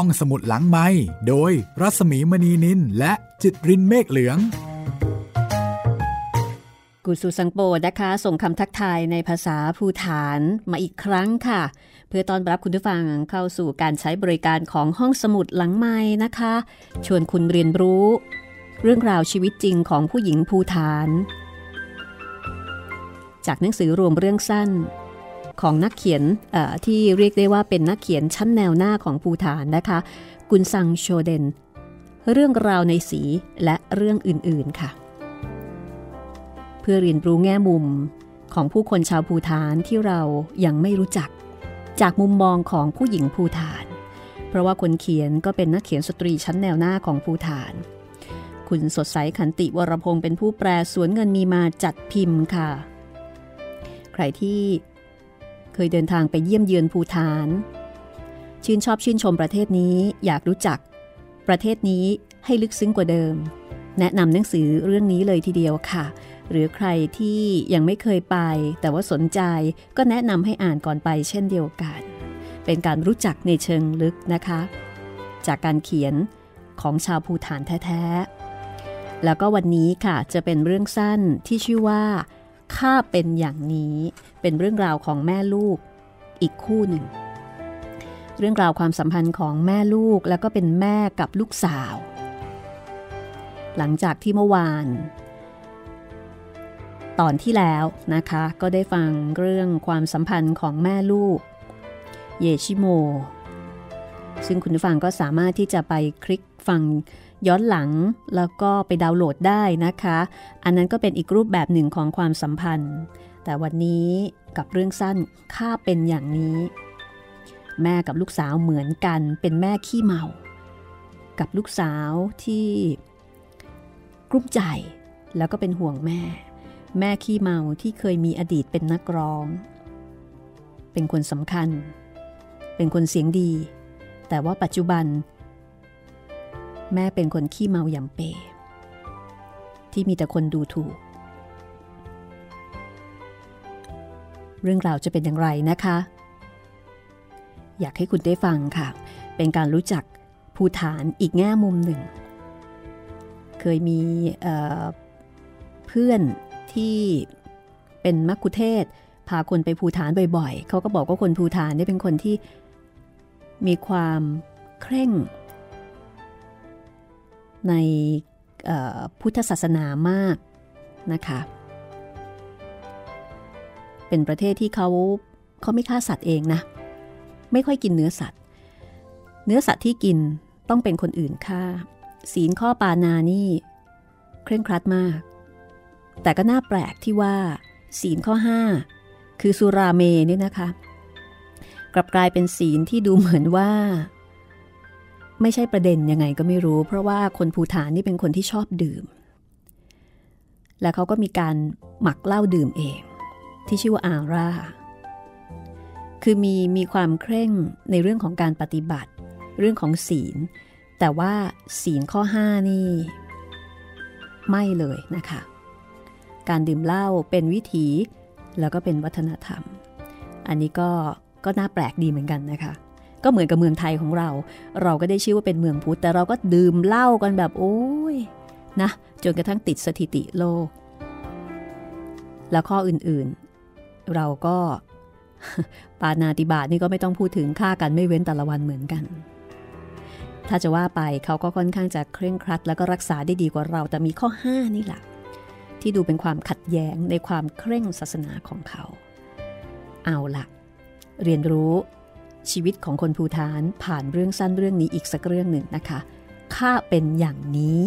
ห้องสมุดหลังไม้โดยรัสมีมณีนินและจิตรินเมฆเหลืองกุสุสังโปนะคะ ส่งคำทักทายในภาษาภูฐานมาอีกครั้งค่ะ เพื่อต้อนรับคุณผู้ฟังเข้าสู่การใช้บริการของห้องสมุดหลังไม้นะคะ ชวนคุณเรียนรู้ เรื่องราวชีวิตจริงของผู้หญิงภูฐาน จากหนังสือรวมเรื่องสั้น ของนักเขียนที่เรียกได้ว่าเป็นนักเขียนชั้นแนวหน้าของภูฐานนะคะ กุนซังโชเดน เรื่องราวในสีและเรื่องอื่นๆค่ะ เพื่อเรียนรู้แง่มุมของผู้คนชาวภูฐานที่เรายังไม่รู้จัก จากมุมมองของผู้หญิงภูฐาน เพราะว่าคนเขียนก็เป็นนักเขียนสตรีชั้นแนวหน้าของภูฐานคุณสดใสขันติวรพงศ์เป็นผู้แปลสวนเงินมีมาจัดพิมพ์ค่ะ ใครที่ เคยเดินทางไปเยี่ยมเยือนภูฐาน ชื่นชอบชื่นชมประเทศนี้อยากรู้จัก ประเทศนี้ให้ลึกซึ้งกว่าเดิม แนะนำหนังสือเรื่องนี้เลยทีเดียวค่ะ หรือใครที่ยังไม่เคยไป แต่ว่าสนใจก็แนะนำให้อ่านก่อนไปเช่นเดียวกัน เป็นการรู้จักในเชิงลึกนะคะ จากการเขียนของชาวภูฐานแท้ๆแล้วก็วันนี้ค่ะจะเป็นเรื่องสั้นที่ชื่อว่า ข้าเป็นอย่างนี้ เป็นเรื่องราวของแม่ลูกอีกคู่หนึ่ง เรื่องราวความสัมพันธ์ของแม่ลูกแล้วก็เป็นแม่กับลูกสาว หลังจากที่เมื่อวาน ตอนที่แล้วนะคะ ก็ได้ฟังเรื่องความสัมพันธ์ของแม่ลูก เยชิโมซึ่งคุณผู้ฟังก็สามารถที่จะไปคลิกฟัง ย้อนหลังแล้วก็ไปดาวน์โหลดได้นะคะ อันนั้นก็เป็นอีกรูปแบบหนึ่งของความสัมพันธ์ แต่วันนี้กับเรื่องสั้นข้าเป็นอย่างนี้ แม่กับลูกสาวเหมือนกันเป็นแม่ขี้เมา กับลูกสาวที่กลุ้มใจแล้วก็เป็นห่วงแม่ แม่ขี้เมาที่เคยมีอดีตเป็นนักร้อง เป็นคนสำคัญ เป็นคนเสียงดี แต่ว่าปัจจุบัน แม่เป็นคนขี้เมายำเป ที่มีแต่คนดูถูก เรื่องราวจะเป็นอย่างไรนะคะ อยากให้คุณได้ฟังค่ะ เป็นการรู้จักภูฐานอีกแง่มุมหนึ่ง เคยมีเเพื่อนที่เป็นมักคุเทศพาคนไปภูฐานบ่อยๆ เขาก็บอกว่าคนภูฐานนี่เป็นคนที่มีความเคร่ง ในพุทธศาสนามากนะคะ เป็นประเทศที่เขาเขาไม่ฆ่าสัตว์เองนะ ไม่ค่อยกินเนื้อสัตว์ เนื้อสัตว์ที่กินต้องเป็นคนอื่นฆ่า ศีลข้อปานานี่ เคร่งครัดมาก แต่ก็น่าแปลกที่ว่า ศีลข้อ 5 คือสุราเมเนี่ยนะคะ กลับกลายเป็นศีลที่ดูเหมือนว่า ไม่ใช่ประเด็นยังไงก็ไม่รู้ เพราะว่าคนภูฐานนี่เป็นคนที่ชอบดื่ม และเขาก็มีการหมักเหล้าดื่มเอง ที่ชื่อว่าอาราคือมีมีความเคร่งในเรื่องของการปฏิบัติ เรื่องของศีล แต่ว่าศีลข้อ 5 นี่ ไม่เลยนะคะ การดื่มเหล้าเป็นวิถีแล้วก็เป็นวัฒนธรรม อันนี้ก็ก็น่าแปลกดีเหมือนกันนะคะ ก็เหมือนกับเมืองไทยของเรา เราก็ได้ชื่อว่าเป็นเมืองพุทธแต่เราก็ดื่มเหล้ากันแบบโอ้ยนะจนกระทั่งติดสถิติโลก แล้วข้ออื่นๆ เราก็ปานาติบาตนี่ก็ไม่ต้องพูดถึงฆ่ากันไม่เว้นแต่ละวันเหมือนกัน ถ้าจะว่าไปเขาก็ค่อนข้างจะเคร่งครัด แล้วก็รักษาได้ดีกว่าเรา แต่มีข้อ 5 นี่แหละที่ดูเป็นความขัดแย้งในความเคร่งศาสนาของเขา เอาละเรียนรู้ ชีวิตของคนภูฐานผ่านเรื่องสั้นเรื่องนี้อีกสักเรื่องหนึ่งนะคะข้าเป็นอย่างนี้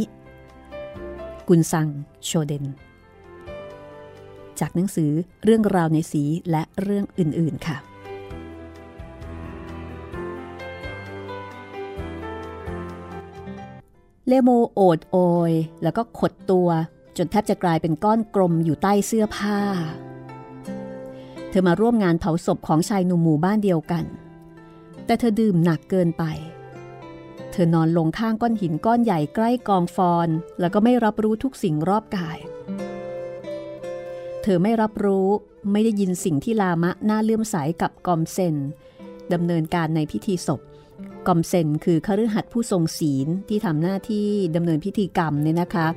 กุนซังโชเดน จากหนังสือเรื่องราวในสีและเรื่องอื่น ๆ ค่ะเลโมโอดโอย แล้วก็ขดตัว จนแทบจะกลายเป็นก้อนกลมอยู่ใต้เสื้อผ้า เธอมาร่วมงานเผาศพของชายหนุ่มหมู่บ้านเดียวกัน แต่เธอดื่มหนักเกินไป เธอนอนลงข้างก้อนหินก้อนใหญ่ใกล้กองฟอน แล้วก็ไม่รับรู้ทุกสิ่งรอบกาย เธอไม่รับรู้ไม่ได้ยินสิ่งที่ลามะน่าเลื่อมใสกับกอมเซนดำเนินการในพิธีศพกอมเซนคือคฤหัสถ์ผู้ทรงศีลที่ทำหน้าที่ดำเนินพิธีกรรมเนี่ยนะคะ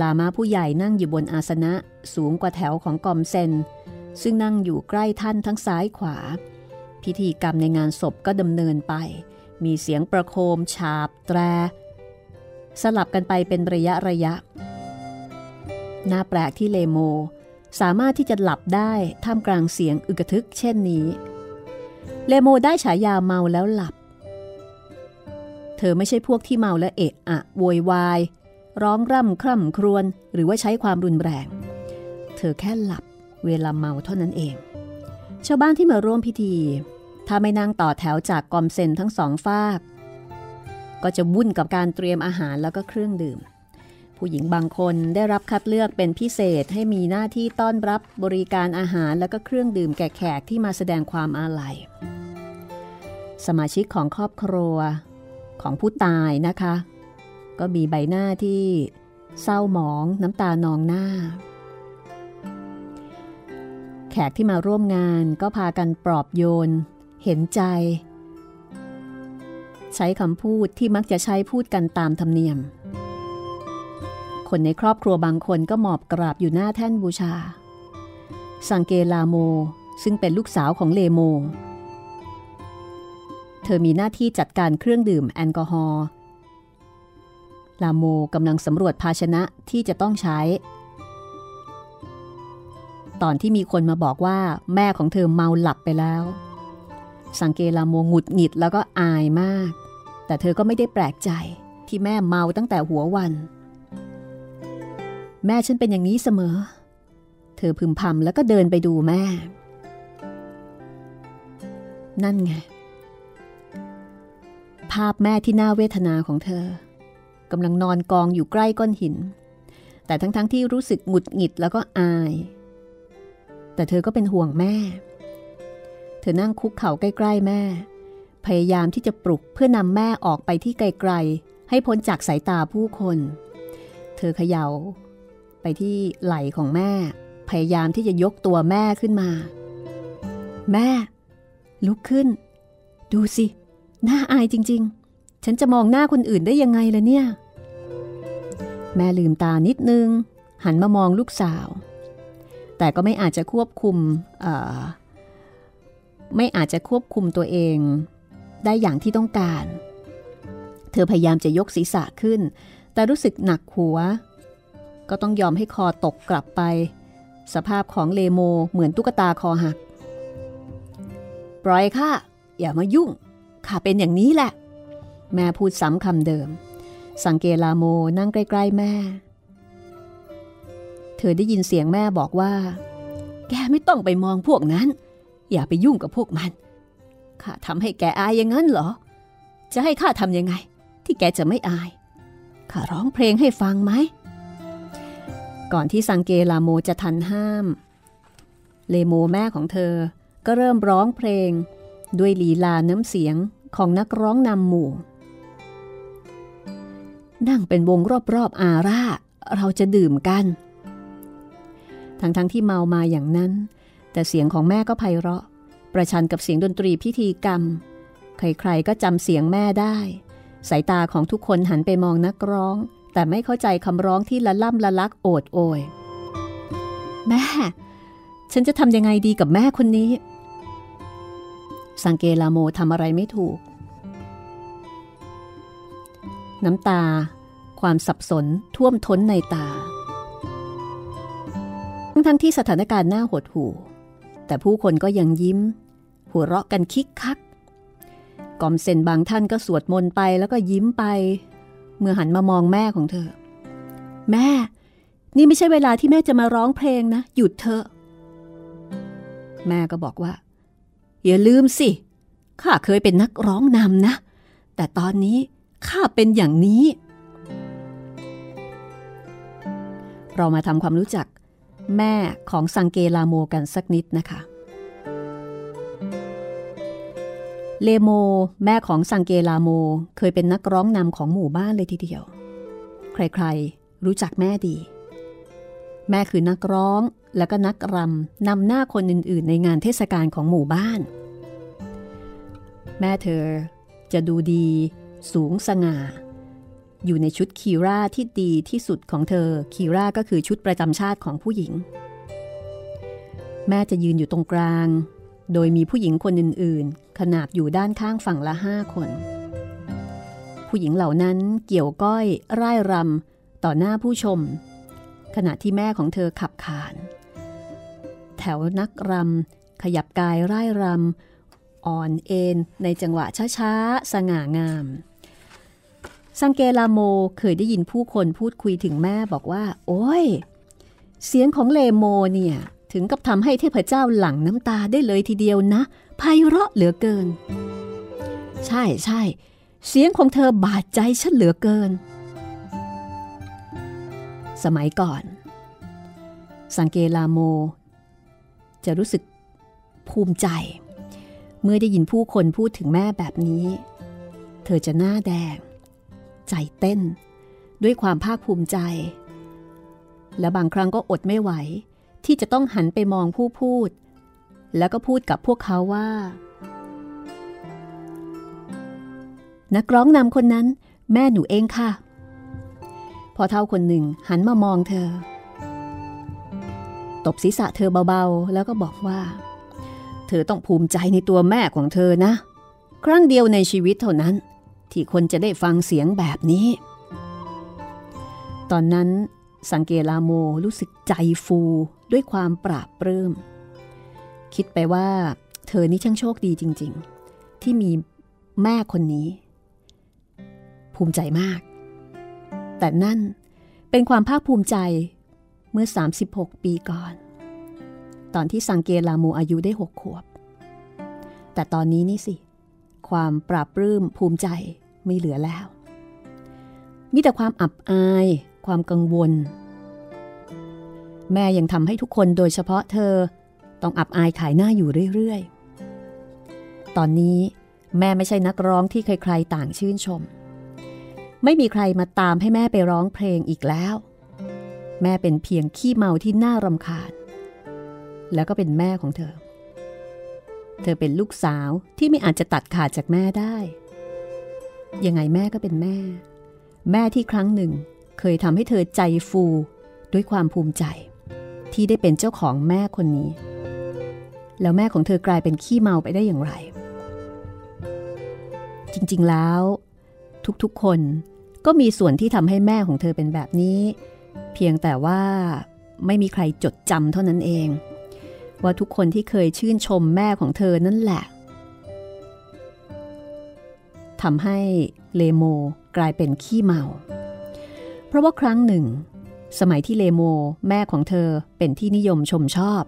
ลามาผู้ใหญ่นั่งอยู่บนอาสนะสูงกว่าแถวของกอมเซน ซึ่งนั่งอยู่ใกล้ท่านทั้งซ้ายขวา พิธีกรรมในงานศพก็ดำเนินไป มีเสียงประโคม ฉาบ แตร สลับกันไปเป็นระยะระยะ น่าแปลกที่เลโม สามารถที่จะหลับได้ท่ามกลางเสียงอึกทึกเช่นนี้ เลโมได้ฉายาเมาแล้วหลับ เธอไม่ใช่พวกที่เมาและเอะอะโวยวาย ร้องร่ำคร่ำครวญหรือว่าใช้ความรุนแรง เธอแค่หลับเวลาเมาเท่านั้นเองชาวบ้านที่มาร่วมพิธี ถ้าไม่นั่งต่อแถวจากกอมเซนทั้งสองฝาก ก็จะวุ่นกับการเตรียมอาหารแล้วก็เครื่องดื่ม ผู้หญิงบางคนได้รับคัดเลือกเป็นพิเศษให้มีหน้าที่ต้อนรับบริการอาหารและก็เครื่องดื่มแก่แขกที่มาแสดงความอาลัย สมาชิกของครอบครัวของผู้ตายนะคะ ก็มีใบหน้าที่เศร้าหมองน้ำตานองหน้า แขกที่มาร่วมงานก็พากันปลอบโยน เห็นใจ ใช้คำพูดที่มักจะใช้พูดกันตามธรรมเนียม คนในครอบครัวบางคนก็หมอบกราบอยู่หน้าแท่นบูชา สังเกลาโมซึ่งเป็นลูกสาวของเลโม เธอมีหน้าที่จัดการเครื่องดื่มแอลกอฮอล์ ลาโมกำลังสำรวจภาชนะที่จะต้องใช้ ตอนที่มีคนมาบอกว่าแม่ของเธอเมาหลับไปแล้ว สังเกลาโมหงุดหงิดแล้วก็อายมาก แต่เธอก็ไม่ได้แปลกใจที่แม่เมาตั้งแต่หัววัน แม่ฉันเป็นอย่างนี้เสมอ เธอพึมพำแล้วก็เดินไปดูแม่ นั่นไง ภาพแม่ที่น่าเวทนาของเธอกำลังนอนกองอยู่ใกล้ก้อนหิน แต่ทั้งๆทที่รู้สึกหงุดหงิดแล้วก็อาย แต่เธอก็เป็นห่วงแม่ อนั่งคุกเข่าใกล้ ๆ แม่ พยายามที่จะปลุกเพื่อนำแม่ออกไปที่ไกล ๆ ให้พ้นจากสายตาผู้คน เธอเขยา่า ไปที่ไหล่ของแม่ พยายามที่จะยกตัวแม่ขึ้นมา แม่ ลุกขึ้น ดูสิ น่าอายจริง ๆ ฉันจะมองหน้าคนอื่นได้ยังไงล่ะเนี่ย แม่ลืมตานิดนึง หันมามองลูกสาว แต่ก็ไม่อาจจะควบคุม ไม่อาจจะควบคุมตัวเอง ได้อย่างที่ต้องการ เธอพยายามจะยกศีรษะขึ้น แต่รู้สึกหนักหัว ก็ต้องยอมให้คอตกกลับไป สภาพของเลโมเหมือนตุ๊กตาคอหัก ปล่อยค่ะ อย่ามายุ่งข้าเป็นอย่างนี้แหละ แม่พูดซ้ำคำเดิม สังเกลาโมนั่งใกล้ ๆ แม่ เธอได้ยินเสียงแม่บอกว่า แกไม่ต้องไปมองพวกนั้น อย่าไปยุ่งกับพวกมันข้าทำให้แกอายอย่างนั้นเหรอ จะให้ข้าทำยังไง ที่แกจะไม่อายข้าร้องเพลงให้ฟังไหม ก่อนที่สังเกลาโมจะทันห้าม เลโมแม่ของเธอก็เริ่มร้องเพลง ด้วยลีลาน้ำเสียงของนักร้องนำหมู่ นั่งเป็นวงรอบๆอาร่า เราจะดื่มกัน ทั้งๆทที่เมามาอย่างนั้น แต่เสียงของแม่ก็ไพเราะ ประชันกับเสียงดนตรีพิธีกรรม ใครๆก็จำเสียงแม่ได้ สายตาของทุกคนหันไปมองนักร้อง แต่ไม่เข้าใจคำร้องที่ละล่ำละลักโอดโอย แม่ ฉันจะทำยังไงดีกับแม่คนนี้ สังเกลาโมทำอะไรไม่ถูก น้ำตา ความสับสนท่วมท้นในตาทั้งที่สถานการณ์น่าหดหู่ แต่ผู้คนก็ยังยิ้ม หัวเราะกันคิกคักกอมเซนบางท่านก็สวดมนต์ไปแล้วก็ยิ้มไป เมื่อหันมามองแม่ของเธอ แม่ นี่ไม่ใช่เวลาที่แม่จะมาร้องเพลงนะ หยุดเถอะ แม่ก็บอกว่า อย่าลืมสิ ข้าเคยเป็นนักร้องนำนะ แต่ตอนนี้ข้าเป็นอย่างนี้ เรามาทำความรู้จัก แม่ของสังเกลาโมกันสักนิดนะคะ เลโม แม่ของสังเกลาโมเคยเป็นนักร้องนำของหมู่บ้านเลยทีเดียว ใครๆ รู้จักแม่ดี แม่คือนักร้องแล้วก็นักรำนำหน้าคนอื่นๆ ในงานเทศกาลของหมู่บ้าน แม่เธอจะดูดี สูงสง่า อยู่ในชุดคีร่าที่ดีที่สุดของเธอ คีร่าก็คือชุดประจำชาติของผู้หญิง แม่จะยืนอยู่ตรงกลาง โดยมีผู้หญิงคนอื่นๆ ขนาบอยู่ด้านข้างฝั่งละห้าคน ผู้หญิงเหล่านั้นเกี่ยวก้อยร่ายรำต่อหน้าผู้ชม ขณะที่แม่ของเธอขับขาน แถวนักรำขยับกายร่ายรำอ่อนเอ็นในจังหวะช้าๆ สง่างาม สังเกลาโมเคยได้ยินผู้คนพูดคุยถึงแม่บอกว่า โอ้ย เสียงของเลโมเนี่ย ถึงกับทำให้เทพเจ้าหลั่งน้ำตาได้เลยทีเดียวนะไพเราะเหลือเกิน ใช่ใช่เสียงของเธอบาดใจฉันเหลือเกิน สมัยก่อน สังเกลาโม จะรู้สึกภูมิใจ เมื่อได้ยินผู้คนพูดถึงแม่แบบนี้ เธอจะหน้าแดง ใจเต้น ด้วยความภาคภูมิใจ และบางครั้งก็อดไม่ไหว ที่จะต้องหันไปมองผู้พูด แล้วก็พูดกับพวกเขาว่า นักร้องนำคนนั้น แม่หนูเองค่ะ พอเท่าคนหนึ่งหันมามองเธอ ตบศีรษะเธอเบาๆ แล้วก็บอกว่า เธอต้องภูมิใจในตัวแม่ของเธอนะ ครั้งเดียวในชีวิตเท่านั้น ที่คนจะได้ฟังเสียงแบบนี้ ตอนนั้นสังเกลาโมรู้สึกใจฟูด้วยความปราบปลื้ม คิดไปว่า เธอนี่ช่างโชคดีจริง ๆ ที่มีแม่คนนี้ ภูมิใจมาก แต่นั่นเป็นความภาคภูมิใจเมื่อ 36 ปีก่อน ตอนที่สังเกลาโมอายุได้หกขวบ แต่ตอนนี้นี่สิ ความปราบปลื้มภูมิใจไม่เหลือแล้ว มีแต่ความอับอาย ความกังวล แม่ยังทำให้ทุกคนโดยเฉพาะเธอต้องอับอายขายหน้าอยู่เรื่อยๆ ตอนนี้แม่ไม่ใช่นักร้องที่ใครๆต่างชื่นชม ไม่มีใครมาตามให้แม่ไปร้องเพลงอีกแล้ว แม่เป็นเพียงขี้เมาที่น่ารำคาญ แล้วก็เป็นแม่ของเธอ เธอเป็นลูกสาวที่ไม่อาจจะตัดขาดจากแม่ได้ ยังไงแม่ก็เป็นแม่ แม่ที่ครั้งหนึ่งเคยทำให้เธอใจฟูด้วยความภูมิใจ ที่ได้เป็นเจ้าของแม่คนนี้ แล้วแม่ของเธอกลายเป็นขี้เมาไปได้อย่างไร จริงๆแล้ว ทุกๆคนก็มีส่วนที่ทำให้แม่ของเธอเป็นแบบนี้ เพียงแต่ว่าไม่มีใครจดจำเท่านั้นเอง ว่าทุกคนที่เคยชื่นชมแม่ของเธอนั่นแหละทำให้เลโมกลายเป็นขี้เมา เพราะว่าครั้งหนึ่ง สมัยที่เลโมแม่ของเธอเป็นที่นิยมชมชอบ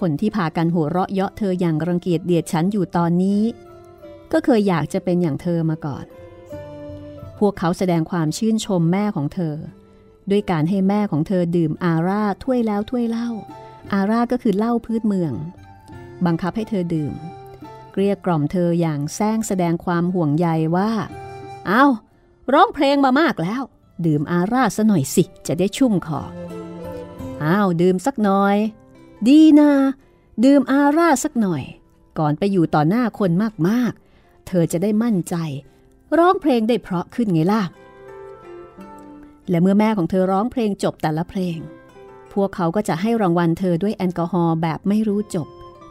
คนที่พากันหัวเราะเยาะเธออย่างรังเกียจเดียดฉันอยู่ตอนนี้ ก็เคยอยากจะเป็นอย่างเธอมาก่อน พวกเขาแสดงความชื่นชมแม่ของเธอ ด้วยการให้แม่ของเธอดื่มอาร่าถ้วยแล้วถ้วยเล่า อาร่าก็คือเหล้าพื้นเมือง บังคับให้เธอดื่ม เกลี้ยกล่อมเธออย่างแซงแสดงความห่วงใยว่า เอาร้องเพลงมามากแล้ว ดื่มอาร่าซะหน่อยสิ จะได้ชุ่มคอ อ้าว ดื่มสักหน่อย ดีนะดื่มอาร่าสักหน่อย ก่อนไปอยู่ต่อหน้าคนมากๆ เธอจะได้มั่นใจ ร้องเพลงได้เพราะขึ้นไงล่ะ และเมื่อแม่ของเธอร้องเพลงจบแต่ละเพลง พวกเขาก็จะให้รางวัลเธอด้วยแอลกอฮอล์แบบไม่รู้จบ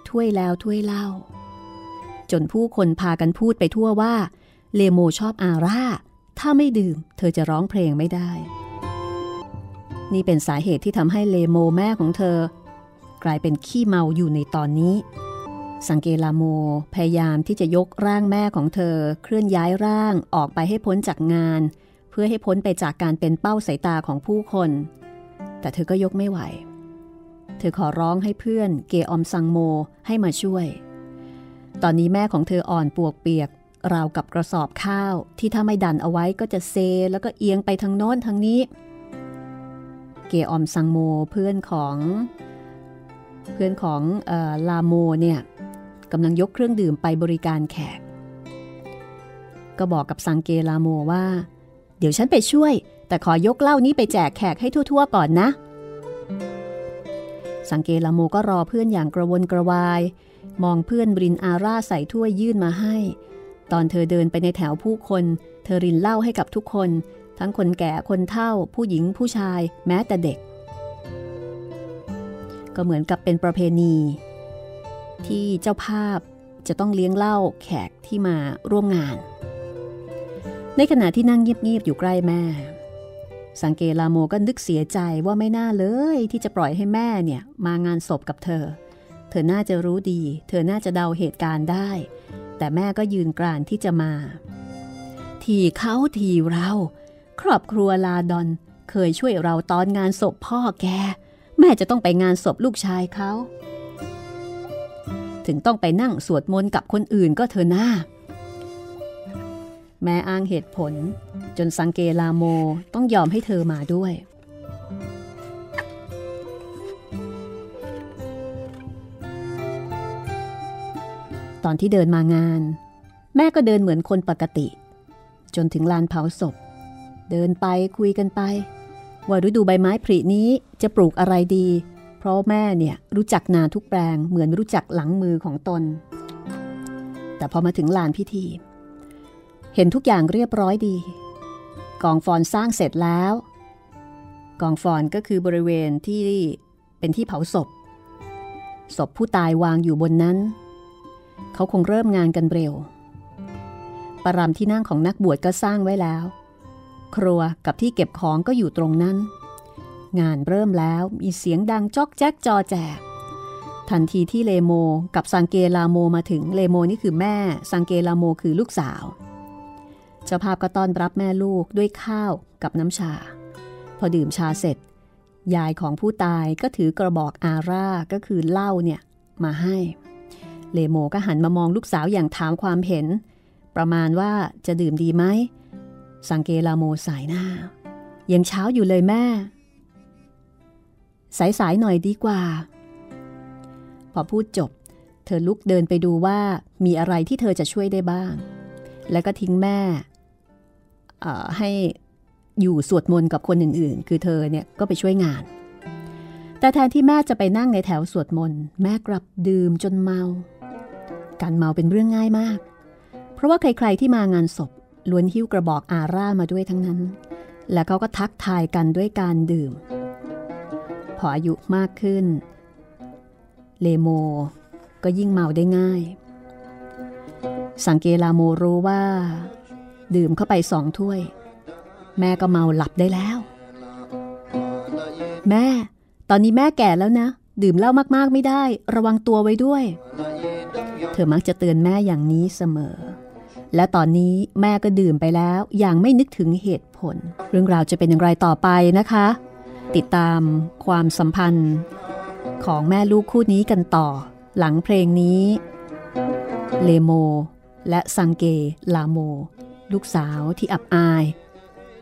ถ้วยแล้วถ้วยเล่า จนผู้คนพากันพูดไปทั่วว่า เลโมชอบอาร่า ถ้าไม่ดื่ม เธอจะร้องเพลงไม่ได้ นี่เป็นสาเหตุที่ทำให้เลโมแม่ของเธอ กลายเป็นขี้เมาอยู่ในตอนนี้ สังเกลาโมพยายามที่จะยกร่างแม่ของเธอ เคลื่อนย้ายร่างออกไปให้พ้นจากงาน เพื่อให้พ้นไปจากการเป็นเป้าสายตาของผู้คน แต่เธอก็ยกไม่ไหว เธอขอร้องให้เพื่อนเกออมซังโมให้มาช่วย ตอนนี้แม่ของเธออ่อนปวกเปียกราวกับกระสอบข้าวที่ถ้าไม่ดันเอาไว้ก็จะเซแล้วก็เอียงไปทางโน้นทางนี้ เกออมซังโมเพื่อนของเพื่อนของออลาโมเนี่ยกำลังยกเครื่องดื่มไปบริการแขก ก็บอกกับสังเกลาโมว่า เดี๋ยวฉันไปช่วย แต่ขอยกเหล้านี้ไปแจกแขกให้ทั่วๆก่อนนะ สังเกลาโมก็รอเพื่อนอย่างกระวนกระวาย มองเพื่อนบรินอาร่าใส่ถ้วยยื่นมาให้ ตอนเธอเดินไปในแถวผู้คน เธอรินเหล้าให้กับทุกคน ทั้งคนแก่คนเฒ่า ผู้หญิงผู้ชาย แม้แต่เด็ก ก็เหมือนกับเป็นประเพณี ที่เจ้าภาพจะต้องเลี้ยงเหล้าแขกที่มาร่วมงาน ในขณะที่นั่งเงียบๆอยู่ใกล้แม่ สังเกลาโมก็นึกเสียใจว่าไม่น่าเลยที่จะปล่อยให้แม่เนี่ยมางานศพกับเธอ เธอน่าจะรู้ดี เธอน่าจะเดาเหตุการณ์ได้ แต่แม่ก็ยืนกรานที่จะมา ทีเขาทีเรา ครอบครัวลาดอนเคยช่วยเราตอนงานศพพ่อแก แม่จะต้องไปงานศพลูกชายเขา ถึงต้องไปนั่งสวดมนต์กับคนอื่นก็เธอหน้า แม่อ้างเหตุผล จนสังเกลาโมต้องยอมให้เธอมาด้วย ตอนที่เดินมางาน แม่ก็เดินเหมือนคนปกติ จนถึงลานเผาศพ เดินไปคุยกันไป ว่าฤดูใบไม้ผลินี้จะปลูกอะไรดี เพราะแม่เนี่ยรู้จักนาทุกแปลงเหมือนรู้จักหลังมือของตน แต่พอมาถึงลานพิธี เห็นทุกอย่างเรียบร้อยดี กองฟอนสร้างเสร็จแล้ว กองฟอนก็คือบริเวณที่เป็นที่เผาศพ ศพผู้ตายวางอยู่บนนั้น เขาคงเริ่มงานกันเร็ว ปรำที่นั่งของนักบวชก็สร้างไว้แล้ว ครัวกับที่เก็บของก็อยู่ตรงนั้น งานเริ่มแล้วมีเสียงดังจอกแจ๊กจอแจกทันทีที่เลโมกับสังเกลาโมมาถึงเลโมนี่คือแม่ สังเกลาโมคือลูกสาว เจ้าภาพก็ต้อนรับแม่ลูกด้วยข้าวกับน้ำชา พอดื่มชาเสร็จ ยายของผู้ตายก็ถือกระบอกอาร่าก็คือเหล้าเนี่ยมาให้ เลโมก็หันมามองลูกสาวอย่างถามความเห็น ประมาณว่าจะดื่มดีไหม สังเกลาโมสายหน้า ยังเช้าอยู่เลยแม่ สายๆหน่อยดีกว่า พอพูดจบ เธอลุกเดินไปดูว่ามีอะไรที่เธอจะช่วยได้บ้าง แล้วก็ทิ้งแม่ ให้อยู่สวดมนต์กับคนอื่นๆ คือเธอเนี่ยก็ไปช่วยงาน แต่แทนที่แม่จะไปนั่งในแถวสวดมนต์แม่กลับดื่มจนเมา การเมาเป็นเรื่องง่ายมาก เพราะว่าใครๆที่มางานศพล้วนหิ้วกระบอกอาร่ามาด้วยทั้งนั้น แล้วเขาก็ทักทายกันด้วยการดื่ม พออายุมากขึ้น เลโมก็ยิ่งเมาได้ง่าย สังเกลาโมรู้ว่า ดื่มเข้าไปสองถ้วย แม่ก็เมาหลับได้แล้ว แม่ ตอนนี้แม่แก่แล้วนะ ดื่มเหล้ามากๆไม่ได้ ระวังตัวไว้ด้วย เธอมักจะเตือนแม่อย่างนี้เสมอ และตอนนี้แม่ก็ดื่มไปแล้ว อย่างไม่นึกถึงเหตุผล เรื่องราวจะเป็นอย่างไรต่อไปนะคะ ติดตามความสัมพันธ์ ของแม่ลูกคู่นี้กันต่อ หลังเพลงนี้เลโม และสังเกลาโม ลูกสาวที่อับอาย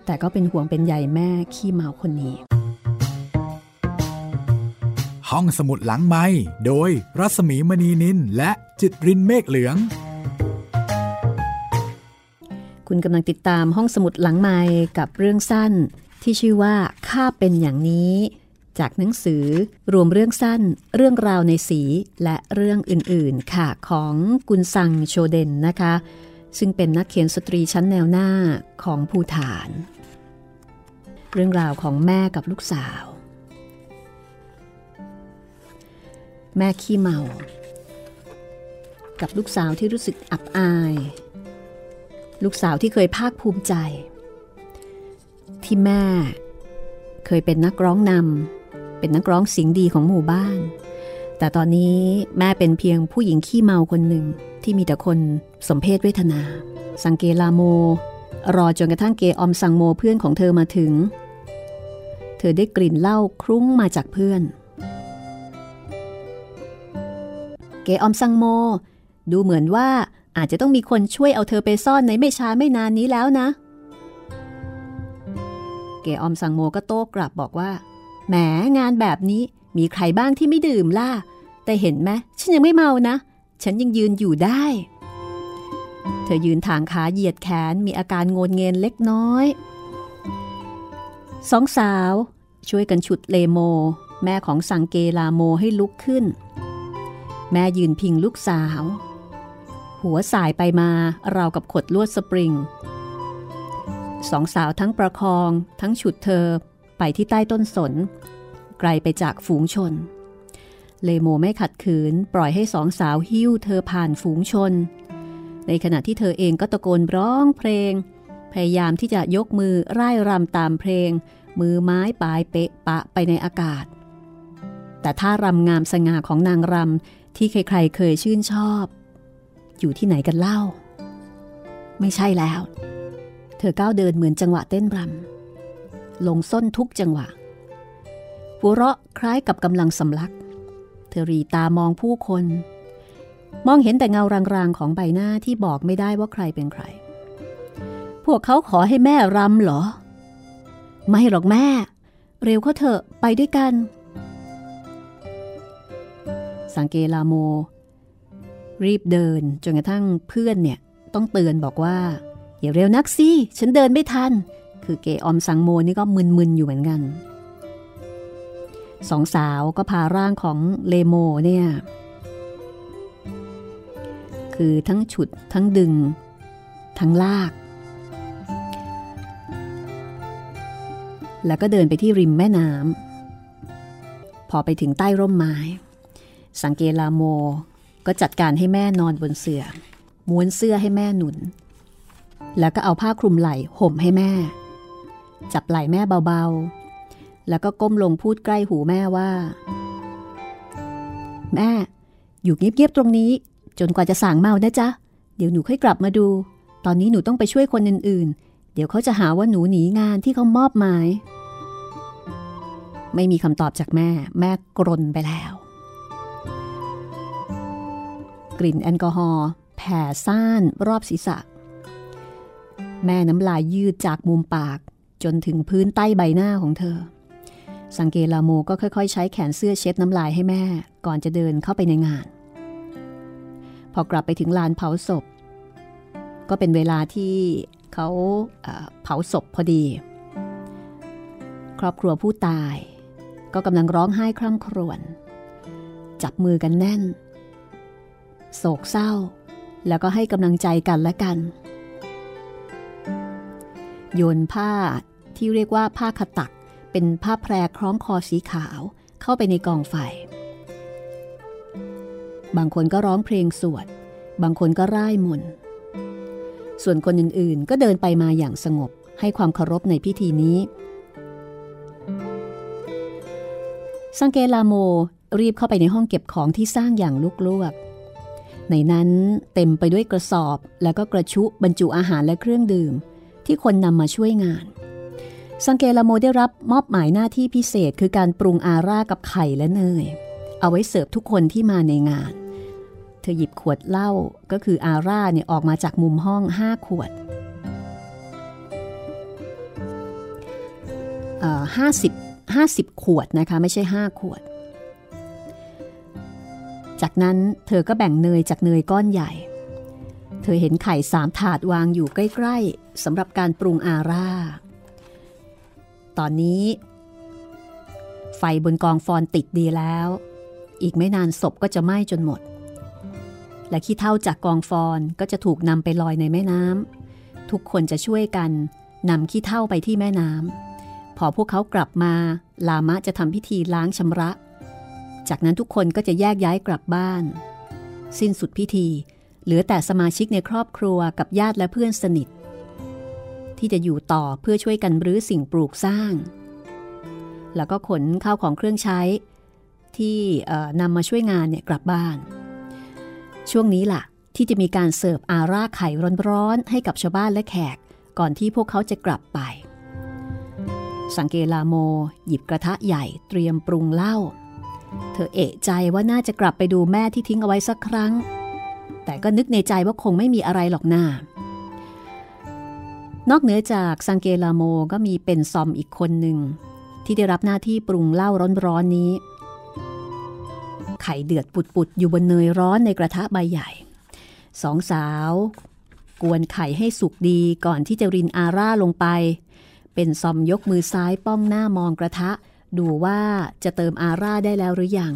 แต่ก็เป็นห่วงเป็นใยแม่ขี้เมาคนนี้ ห้องสมุดหลังไม้โดยรัสมีมณีนินและจิตรินเมฆเหลือง คุณกำลังติดตามห้องสมุดหลังไม้กับเรื่องสั้น ที่ชื่อว่าข้าเป็นอย่างนี้ จากหนังสือรวมเรื่องสั้น เรื่องราวในสีและเรื่องอื่นๆ ค่ะของกุนซังโชเดนนะคะ ซึ่งเป็นนักเขียนสตรีชั้นแนวหน้าของภูฐาน เรื่องราวของแม่กับลูกสาว แม่ขี้เมา กับลูกสาวที่รู้สึกอับอาย ลูกสาวที่เคยภาคภูมิใจ ที่แม่เคยเป็นนักร้องนำเป็นนักร้องเสียงดีของหมู่บ้าน แต่ตอนนี้แม่เป็นเพียงผู้หญิงขี้เมาคนหนึ่งที่มีแต่คนสมเพศเวทนา สังเกลาโม รอจนกระทั่งเกออมสังโมเพื่อนของเธอมาถึง เธอได้กลิ่นเหล้าคลุ้งมาจากเพื่อน เกออมสังโม ดูเหมือนว่าอาจจะต้องมีคนช่วยเอาเธอไปซ่อนในไม่ช้าไม่นานนี้แล้วนะ เกออมสังโมก็โต้กลับบอกว่าแหมงานแบบนี้มีใครบ้างที่ไม่ดื่มล่ะ แต่เห็นไหมฉันยังไม่เมานะ ฉันยังยืนอยู่ได้ เธอยืนทางขาเหยียดแขนมีอาการโงนเงินเล็กน้อยสองสาวช่วยกันฉุดเลโม แม่ของสังเกลาโมให้ลุกขึ้น แม่ยืนพิงลูกสาว หัวสายไปมาราวกับขดลวดสปริงสองสาวทั้งประคอง ทั้งฉุดเธอไปที่ใต้ต้นสน ไกลไปจากฝูงชน เลโมไม่ขัดขืนปล่อยให้สองสาวหิ้วเธอผ่านฝูงชน ในขณะที่เธอเองก็ตะโกนร้องเพลง พยายามที่จะยกมือไร่รำตามเพลง มือไม้ปลายเปะปะไปในอากาศ แต่ท่ารำงามสง่าของนางรำที่ใครๆเคยชื่นชอบ อยู่ที่ไหนกันเล่า ไม่ใช่แล้ว เธอก้าวเดินเหมือนจังหวะเต้นรำลงส้นทุกจังหวะหัวเราะคล้ายกับกำลังสำลัก เธอรีตามองผู้คน มองเห็นแต่เงารางๆของใบหน้าที่บอกไม่ได้ว่าใครเป็นใคร พวกเขาขอให้แม่รำเหรอ ไม่หรอกแม่ เร็วเขาเถอะไปด้วยกัน สังเกลาโม รีบเดินจนกระทั่งเพื่อนเนี่ยต้องเตือนบอกว่าอย่าเร็วนักสิฉันเดินไม่ทัน คือเกออมสังโมนี่ก็มึนๆอยู่เหมือนกัน สองสาวก็พาร่างของเลโมเนี่ยคือทั้งฉุดทั้งดึง ทั้งลาก แล้วก็เดินไปที่ริมแม่น้ำพอไปถึงใต้ร่มไม้ สังเกลาโมก็จัดการให้แม่นอนบนเสื่อม้วนเสื้อให้แม่หนุน แล้วก็เอาผ้าคลุมไหล่ห่มให้แม่ จับไหล่แม่เบา แล้วก็ก้มลงพูดใกล้หูแม่ว่า แม่ อยู่เงียบๆตรงนี้ จนกว่าจะสางเมานะจ๊ะ เดี๋ยวหนูค่อยกลับมาดู ตอนนี้หนูต้องไปช่วยคนอื่นๆ เดี๋ยวเขาจะหาว่าหนูหนีงานที่เขามอบหมาย ไม่มีคำตอบจากแม่ แม่กรนไปแล้ว กลิ่นแอลกอฮอล์แผ่ซ่านรอบศีรษะ แม่น้ำลายยืดจากมุมปากจนถึงพื้นใต้ใบหน้าของเธอ สังเกลาโมก็ค่อยๆ ใช้แขนเสื้อเช็ดน้ำลายให้แม่ ก่อนจะเดินเข้าไปในงาน พอกลับไปถึงลานเผาศพ ก็เป็นเวลาที่เขาเผาศพพอดี ครอบครัวผู้ตาย ก็กำลังร้องไห้คร่ำครวญจับมือกันแน่น โศกเศร้า แล้วก็ให้กำลังใจกันและกัน โยนผ้าที่เรียกว่าผ้าขตัก เป็นผ้าแพรคล้องคอสีขาวเข้าไปในกองไฟ บางคนก็ร้องเพลงสวด บางคนก็ร่ายมนต์ส่วนคนอื่นๆ ก็เดินไปมาอย่างสงบให้ความเคารพในพิธีนี้ สังเกลาโมรีบเข้าไปในห้องเก็บของที่สร้างอย่างลุกลวก ในนั้นเต็มไปด้วยกระสอบแล้วก็กระชุบรรจุอาหารและเครื่องดื่ม ที่คนนำมาช่วยงาน สังเกลาโมได้รับมอบหมายหน้าที่พิเศษคือการปรุงอาร่ากับไข่และเนย เอาไว้เสิร์ฟทุกคนที่มาในงาน เธอหยิบขวดเหล้าก็คืออาร่าเนี่ยออกมาจากมุมห้องห้าขวดห้าสิบห้าสิบขวดนะคะไม่ใช่ห้าขวด จากนั้นเธอก็แบ่งเนยจากเนยก้อนใหญ่ เธอเห็นไข่สามถาดวางอยู่ใกล้ ๆสำหรับการปรุงอาร่า ตอนนี้ ไฟบนกองฟอนติดดีแล้ว อีกไม่นานศพก็จะไหม้จนหมด และขี้เท่าจากกองฟอนก็จะถูกนำไปลอยในแม่น้ำทุกคนจะช่วยกันนำขี้เท่าไปที่แม่น้ำพอพวกเขากลับมา ลามะจะทำพิธีล้างชำระ จากนั้นทุกคนก็จะแยกย้ายกลับบ้าน สิ้นสุดพิธี เหลือแต่สมาชิกในครอบครัวกับญาติและเพื่อนสนิท ที่จะอยู่ต่อเพื่อช่วยกันรื้อสิ่งปลูกสร้าง แล้วก็ขนข้าวของเครื่องใช้ ที่นำมาช่วยงานเนี่ยกลับบ้าน ช่วงนี้ล่ะ ที่จะมีการเสิร์ฟอาร่าไข่ร้อนๆให้กับชาวบ้านและแขกก่อนที่พวกเขาจะกลับไป สังเกลาโม หยิบกระทะใหญ่เตรียมปรุงเหล้าเธอเอะใจว่าน่าจะกลับไปดูแม่ที่ทิ้งเอาไว้สักครั้ง แต่ก็นึกในใจว่าคงไม่มีอะไรหรอกน้า นอกเหนือจากสังเกลาโมก็มีเป็นซอมอีกคนหนึ่ง ที่ได้รับหน้าที่ปรุงเหล้าร้อนๆนี้ ไข่เดือดปุดๆอยู่บนเนยร้อนในกระทะใบใหญ่ สองสาว กวนไข่ให้สุกดีก่อนที่จะรินอาร่าลงไป เป็นซอมยกมือซ้ายป้องหน้ามองกระทะ ดูว่าจะเติมอาร่าได้แล้วหรือยัง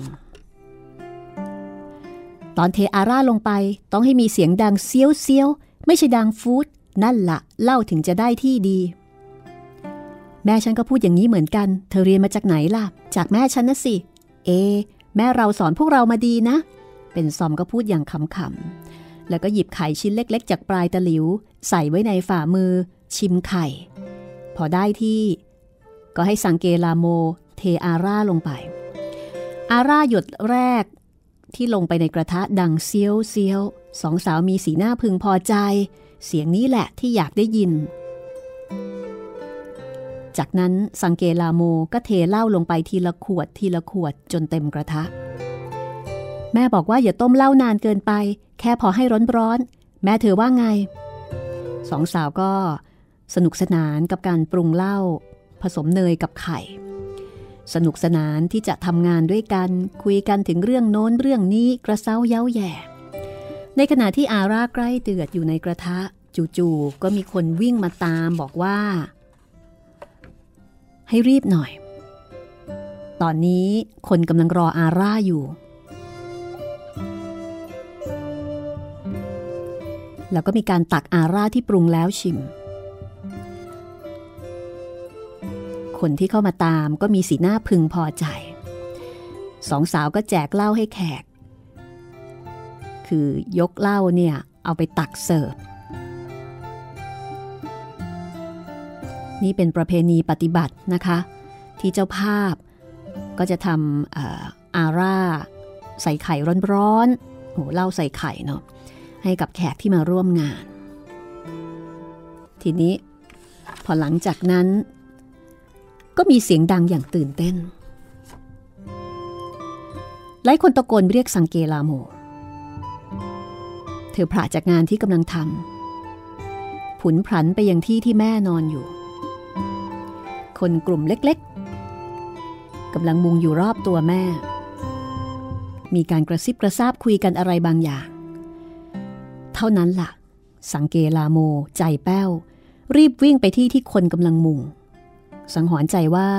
ตอนเทอาร่าลงไปต้องให้มีเสียงดังเซียวเซียวไม่ใช่ดังฟูด นั่นละเล่าถึงจะได้ที่ดี แม่ฉันก็พูดอย่างนี้เหมือนกัน เธอเรียนมาจากไหนล่ะ จากแม่ฉันนะสิ เอ แม่เราสอนพวกเรามาดีนะ เป็นซอมก็พูดอย่างขำๆ แล้วก็หยิบไข่ชิ้นเล็ก ๆ จากปลายตะหลิว ใส่ไว้ในฝ่ามือ ชิมไข่ พอได้ที่ ก็ให้สังเกลาโม เทอาร่าลงไป อาร่าหยดแรกที่ลงไปในกระทะดังเซียวเซียวสองสาวมีสีหน้าพึงพอใจ เสียงนี้แหละที่อยากได้ยิน จากนั้นสังเกลาโมก็เทเหล้าลงไปทีละขวดทีละขวดจนเต็มกระทะ แม่บอกว่าอย่าต้มเหล้านานเกินไป แค่พอให้ร้อนๆ แม่เธอว่าไง สองสาวก็สนุกสนานกับการปรุงเหล้าผสมเนยกับไข่ สนุกสนานที่จะทำงานด้วยกัน คุยกันถึงเรื่องโน้นเรื่องนี้กระเซ้าเย้าแย่ ในขณะที่อาร่าใกล้เดือดอยู่ในกระทะ จู่ๆก็มีคนวิ่งมาตามบอกว่า ให้รีบหน่อย ตอนนี้คนกำลังรออาร่าอยู่ แล้วก็มีการตักอาร่าที่ปรุงแล้วชิม คนที่เข้ามาตามก็มีสีหน้าพึงพอใจ สองสาวก็แจกเหล้าให้แขก คือยกเหล้าเนี่ยเอาไปตักเสิร์ฟ นี่เป็นประเพณีปฏิบัตินะคะ ที่เจ้าภาพก็จะทำอาร่า ใส่ไข่ร้อนๆโอ้เหล้าใส่ไข่เนาะให้กับแขกที่มาร่วมงาน ทีนี้พอหลังจากนั้น ก็มีเสียงดังอย่างตื่นเต้นหลายคนตะโกนเรียกสังเกลาโม ธอผ่าจากงานที่กำลังทำผุนผันไปยังที่ที่แม่นอนอยู่ คนกลุ่มเล็กๆกำลังมุงอยู่รอบตัวแม่ มีการกระซิบกระซาบคุยกันอะไรบางอย่าง เท่านั้นละ่ะ สังเกลาโม ใจแป้ว รีบวิ่งไปที่ที่คนกำลังมุง สังหรณ์ใจว่า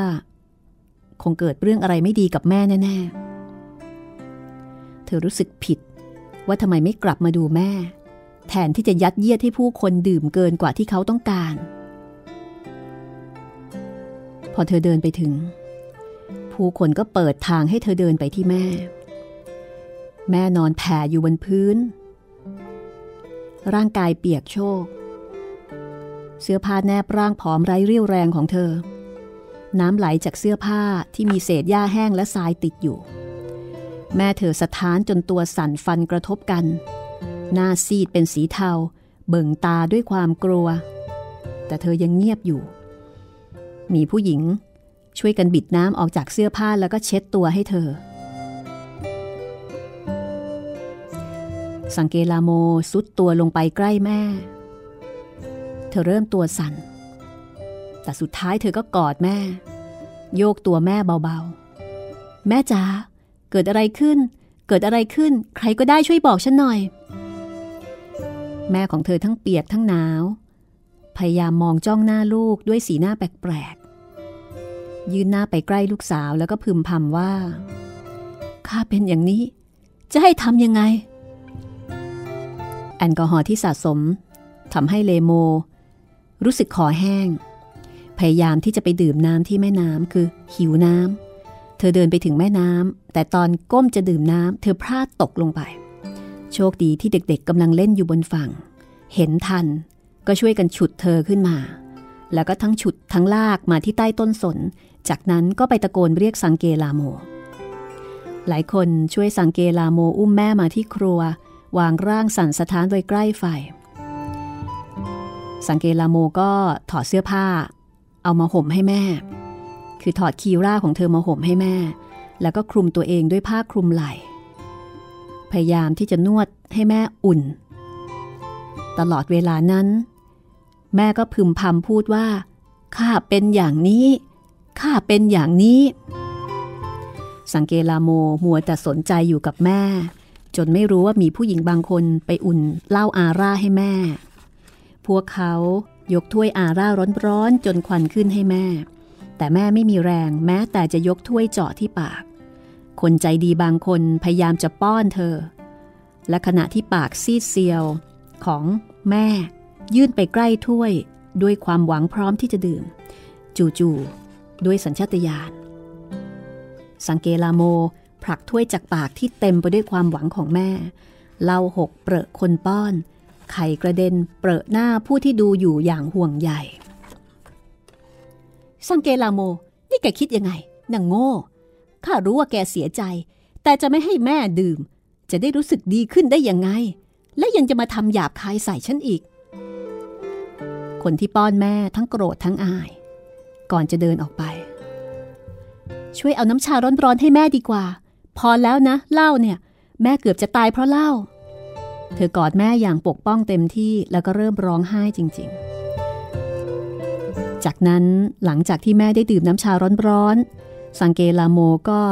คงเกิดเรื่องอะไรไม่ดีกับแม่แน่ ๆ เธอรู้สึกผิด ว่าทำไมไม่กลับมาดูแม่ แทนที่จะยัดเยียดให้ผู้คนดื่มเกินกว่าที่เขาต้องการ พอเธอเดินไปถึง ผู้คนก็เปิดทางให้เธอเดินไปที่แม่ แม่นอนแผ่อยู่บนพื้น ร่างกายเปียกโชก เสื้อผ้าแนบร่างผอมไร้เรี่ยวแรงของเธอ น้ำไหลจากเสื้อผ้าที่มีเศษหญ้าแห้งและทรายติดอยู่ แม่เธอสะท้านจนตัวสั่นฟันกระทบกัน หน้าซีดเป็นสีเทา เบิ่งตาด้วยความกลัว แต่เธอยังเงียบอยู่ มีผู้หญิง ช่วยกันบิดน้ำออกจากเสื้อผ้าแล้วก็เช็ดตัวให้เธอ สังเกลาโมซุดตัวลงไปใกล้แม่ เธอเริ่มตัวสั่น แต่สุดท้ายเธอก็กอดแม่ โยกตัวแม่เบาๆ แม่จ๋า เกิดอะไรขึ้น เกิดอะไรขึ้น ใครก็ได้ช่วยบอกฉันหน่อย แม่ของเธอทั้งเปียกทั้งหนาว พยายามมองจ้องหน้าลูกด้วยสีหน้าแปลกๆ ยืนหน้าไปใกล้ลูกสาวแล้วก็พึมพำว่า ข้าเป็นอย่างนี้ จะให้ทำยังไง แอลกอฮอล์ที่สะสมทำให้เลโม รู้สึกคอแห้ง พยายามที่จะไปดื่มน้ำที่แม่น้ำคือหิวน้ำ เธอเดินไปถึงแม่น้ำแต่ตอนก้มจะดื่มน้ำเธอพลาดตกลงไป โชคดีที่เด็กๆกำลังเล่นอยู่บนฝั่ง เห็นทัน ก็ช่วยกันฉุดเธอขึ้นมา แล้วก็ทั้งฉุดทั้งลากมาที่ใต้ต้นสน จากนั้นก็ไปตะโกนเรียกสังเกลาโม หลายคนช่วยสังเกลาโมอุ้มแม่มาที่ครัว วางร่างสั่นสะท้านไว้ใกล้ไฟ สังเกลาโมก็ถอดเสื้อผ้า เอามาห่มให้แม่ คือถอดคีร่าของเธอมาห่มให้แม่ แล้วก็คลุมตัวเองด้วยผ้าคลุมไหล่ พยายามที่จะนวดให้แม่อุ่น ตลอดเวลานั้น แม่ก็พึมพำพูดว่า ข้าเป็นอย่างนี้ ข้าเป็นอย่างนี้ สังเกลาโมมัวแต่สนใจอยู่กับแม่ จนไม่รู้ว่ามีผู้หญิงบางคนไปอุ่นเหล้าอาร่าให้แม่ พวกเขายกถ้วยอาร่าร้อนๆจนควันขึ้นให้แม่ แต่แม่ไม่มีแรงแม้แต่จะยกถ้วยเจาะที่ปาก คนใจดีบางคนพยายามจะป้อนเธอ และขณะที่ปากซีดเซียวของแม่ ยื่นไปใกล้ถ้วย ด้วยความหวังพร้อมที่จะดื่ม จู่ๆด้วยสัญชาตญาณสังเกลาโมผลักถ้วยจากปากที่เต็มไปด้วยความหวังของแม่เล่าหกเปรอะคนป้อน ไข่กระเด็นเปรอะหน้าผู้ที่ดูอยู่อย่างห่วงใหญ่ สังเกลาโม นี่แกคิดยังไงนางโง่ ข้ารู้ว่าแกเสียใจ แต่จะไม่ให้แม่ดื่ม จะได้รู้สึกดีขึ้นได้ยังไง และยังจะมาทำหยาบคายใส่ฉันอีก คนที่ป้อนแม่ทั้งโกรธทั้งอาย ก่อนจะเดินออกไป ช่วยเอาน้ำชาร้อนๆให้แม่ดีกว่า พอแล้วนะเหล้าเนี่ย แม่เกือบจะตายเพราะเหล้าเธอกอดแม่อย่างปกป้องเต็มที่แล้วก็เริ่มร้องไห้จริง ๆ จากนั้นหลังจากที่แม่ได้ดื่มน้ำชาร้อนๆสังเกลาโมก็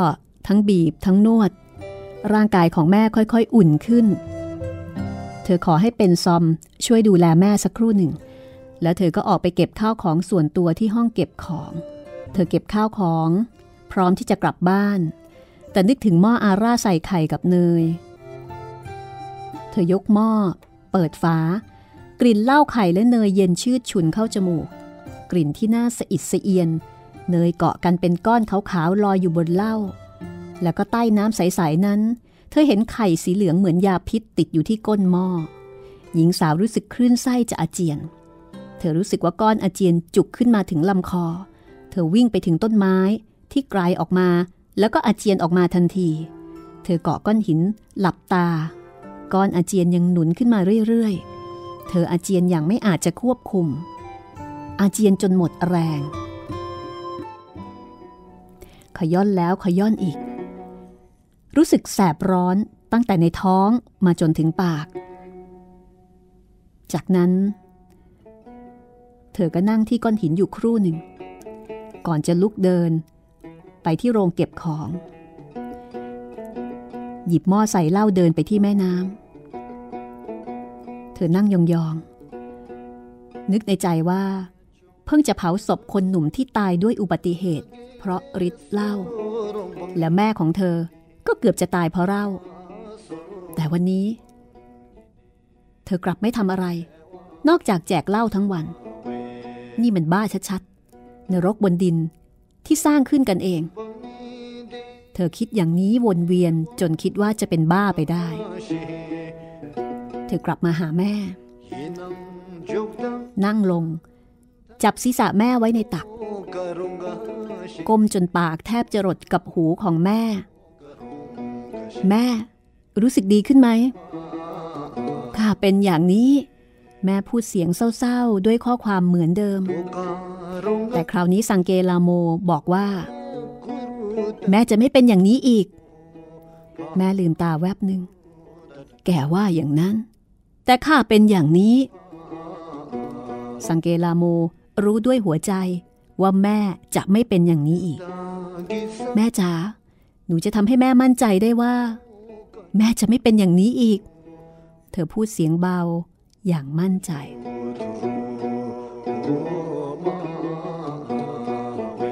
ทั้งบีบทั้งนวด ร่างกายของแม่ค่อยๆ อุ่นขึ้น เธอขอให้เป็นซอมช่วยดูแลแม่สักครู่หนึ่ง แล้วเธอก็ออกไปเก็บข้าวของส่วนตัวที่ห้องเก็บของ เธอเก็บข้าวของ พร้อมที่จะกลับบ้าน แต่นึกถึงหม้ออาร่าใส่ไข่กับเนย เธอยกหม้อ เปิดฝากลิ่นเหล้าไข่และเนยเย็นชืดฉุนเข้าจมูก กลิ่นที่น่าสะอิดสะเอียน เนยเกาะกันเป็นก้อนขาวๆลอยอยู่บนเหล้า แล้วก็ใต้น้ำใสๆนั้น เธอเห็นไข่สีเหลืองเหมือนยาพิษติดอยู่ที่ก้นหม้อ หญิงสาวรู้สึกคลื่นไส้จะอาเจียน เธอรู้สึกว่าก้อนอาเจียนจุกขึ้นมาถึงลำคอ เธอวิ่งไปถึงต้นไม้ที่ไกลออกมา แล้วก็อาเจียนออกมาทันที เธอเกาะก้อนหิน หลับตา ก้อนอาเจียนยังหนุนขึ้นมาเรื่อยๆ เธออาเจียนอย่างไม่อาจจะควบคุม อาเจียนจนหมดแรง ขย้อนแล้วขย้อนอีก รู้สึกแสบร้อนตั้งแต่ในท้องมาจนถึงปาก จากนั้น เธอก็นั่งที่ก้อนหินอยู่ครู่หนึ่ง ก่อนจะลุกเดิน ไปที่โรงเก็บของ หยิบหม้อใส่เหล้าเดินไปที่แม่น้ำ เธอนั่งยองๆนึกในใจว่า เพิ่งจะเผาศพคนหนุ่มที่ตายด้วยอุบัติเหตุ เพราะฤทธิ์เหล้าและแม่ของเธอก็เกือบจะตายเพราะเหล้าแต่วันนี้ เธอกลับไม่ทำอะไร นอกจากแจกเหล้าทั้งวัน นี่มันบ้าชัดๆนรกบนดินที่สร้างขึ้นกันเอง เธอคิดอย่างนี้วนเวียนจนคิดว่าจะเป็นบ้าไปได้ เธอกลับมาหาแม่ นั่งลง จับศีรษะแม่ไว้ในตัก ก้มจนปากแทบจะรดกับหูของแม่ แม่รู้สึกดีขึ้นไหมข้าเป็นอย่างนี้ แม่พูดเสียงเศร้าๆ ด้วยข้อความเหมือนเดิม แต่คราวนี้สังเกลาโมบอกว่า แม่จะไม่เป็นอย่างนี้อีก แม่ลืมตาแวบหนึ่ง แกว่าอย่างนั้น แต่ข้าเป็นอย่างนี้ สังเกลาโม รู้ด้วยหัวใจว่าแม่จะไม่เป็นอย่างนี้อีก แม่จ๋าหนูจะทำให้แม่มั่นใจได้ว่า แม่จะไม่เป็นอย่างนี้อีก เธอพูดเสียงเบาอย่างมั่นใจ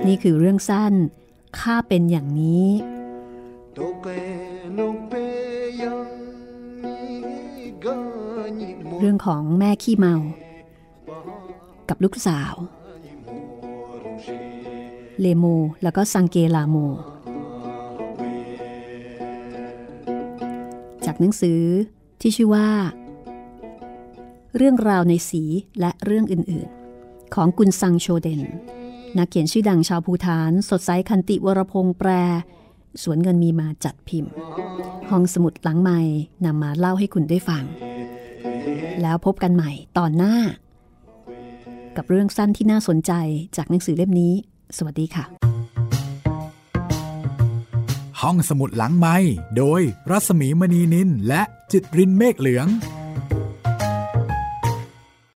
นี่คือเรื่องสั้น ข้าเป็นอย่างนี้ เรื่องของแม่ขี้เมา กับลูกสาว เลโม แล้วก็ซังเกลาโม จากหนังสือที่ชื่อว่า เรื่องราวในสีและเรื่องอื่นๆ ของกุนซังโชเดน นักเขียนชื่อดังชาวภูฐาน สดใสคันติวรพงษ์แปรสวนเงินมีมาจัดพิมพ์ ห้องสมุดหลังใหม่นำมาเล่าให้คุณได้ฟัง แล้วพบกันใหม่ตอนหน้า กับเรื่องสั้นที่น่าสนใจจากหนังสือเล่มนี้ สวัสดีค่ะ ห้องสมุดหลังไม้โดยรัสมีมณีนินและจิตรินเมฆเหลือง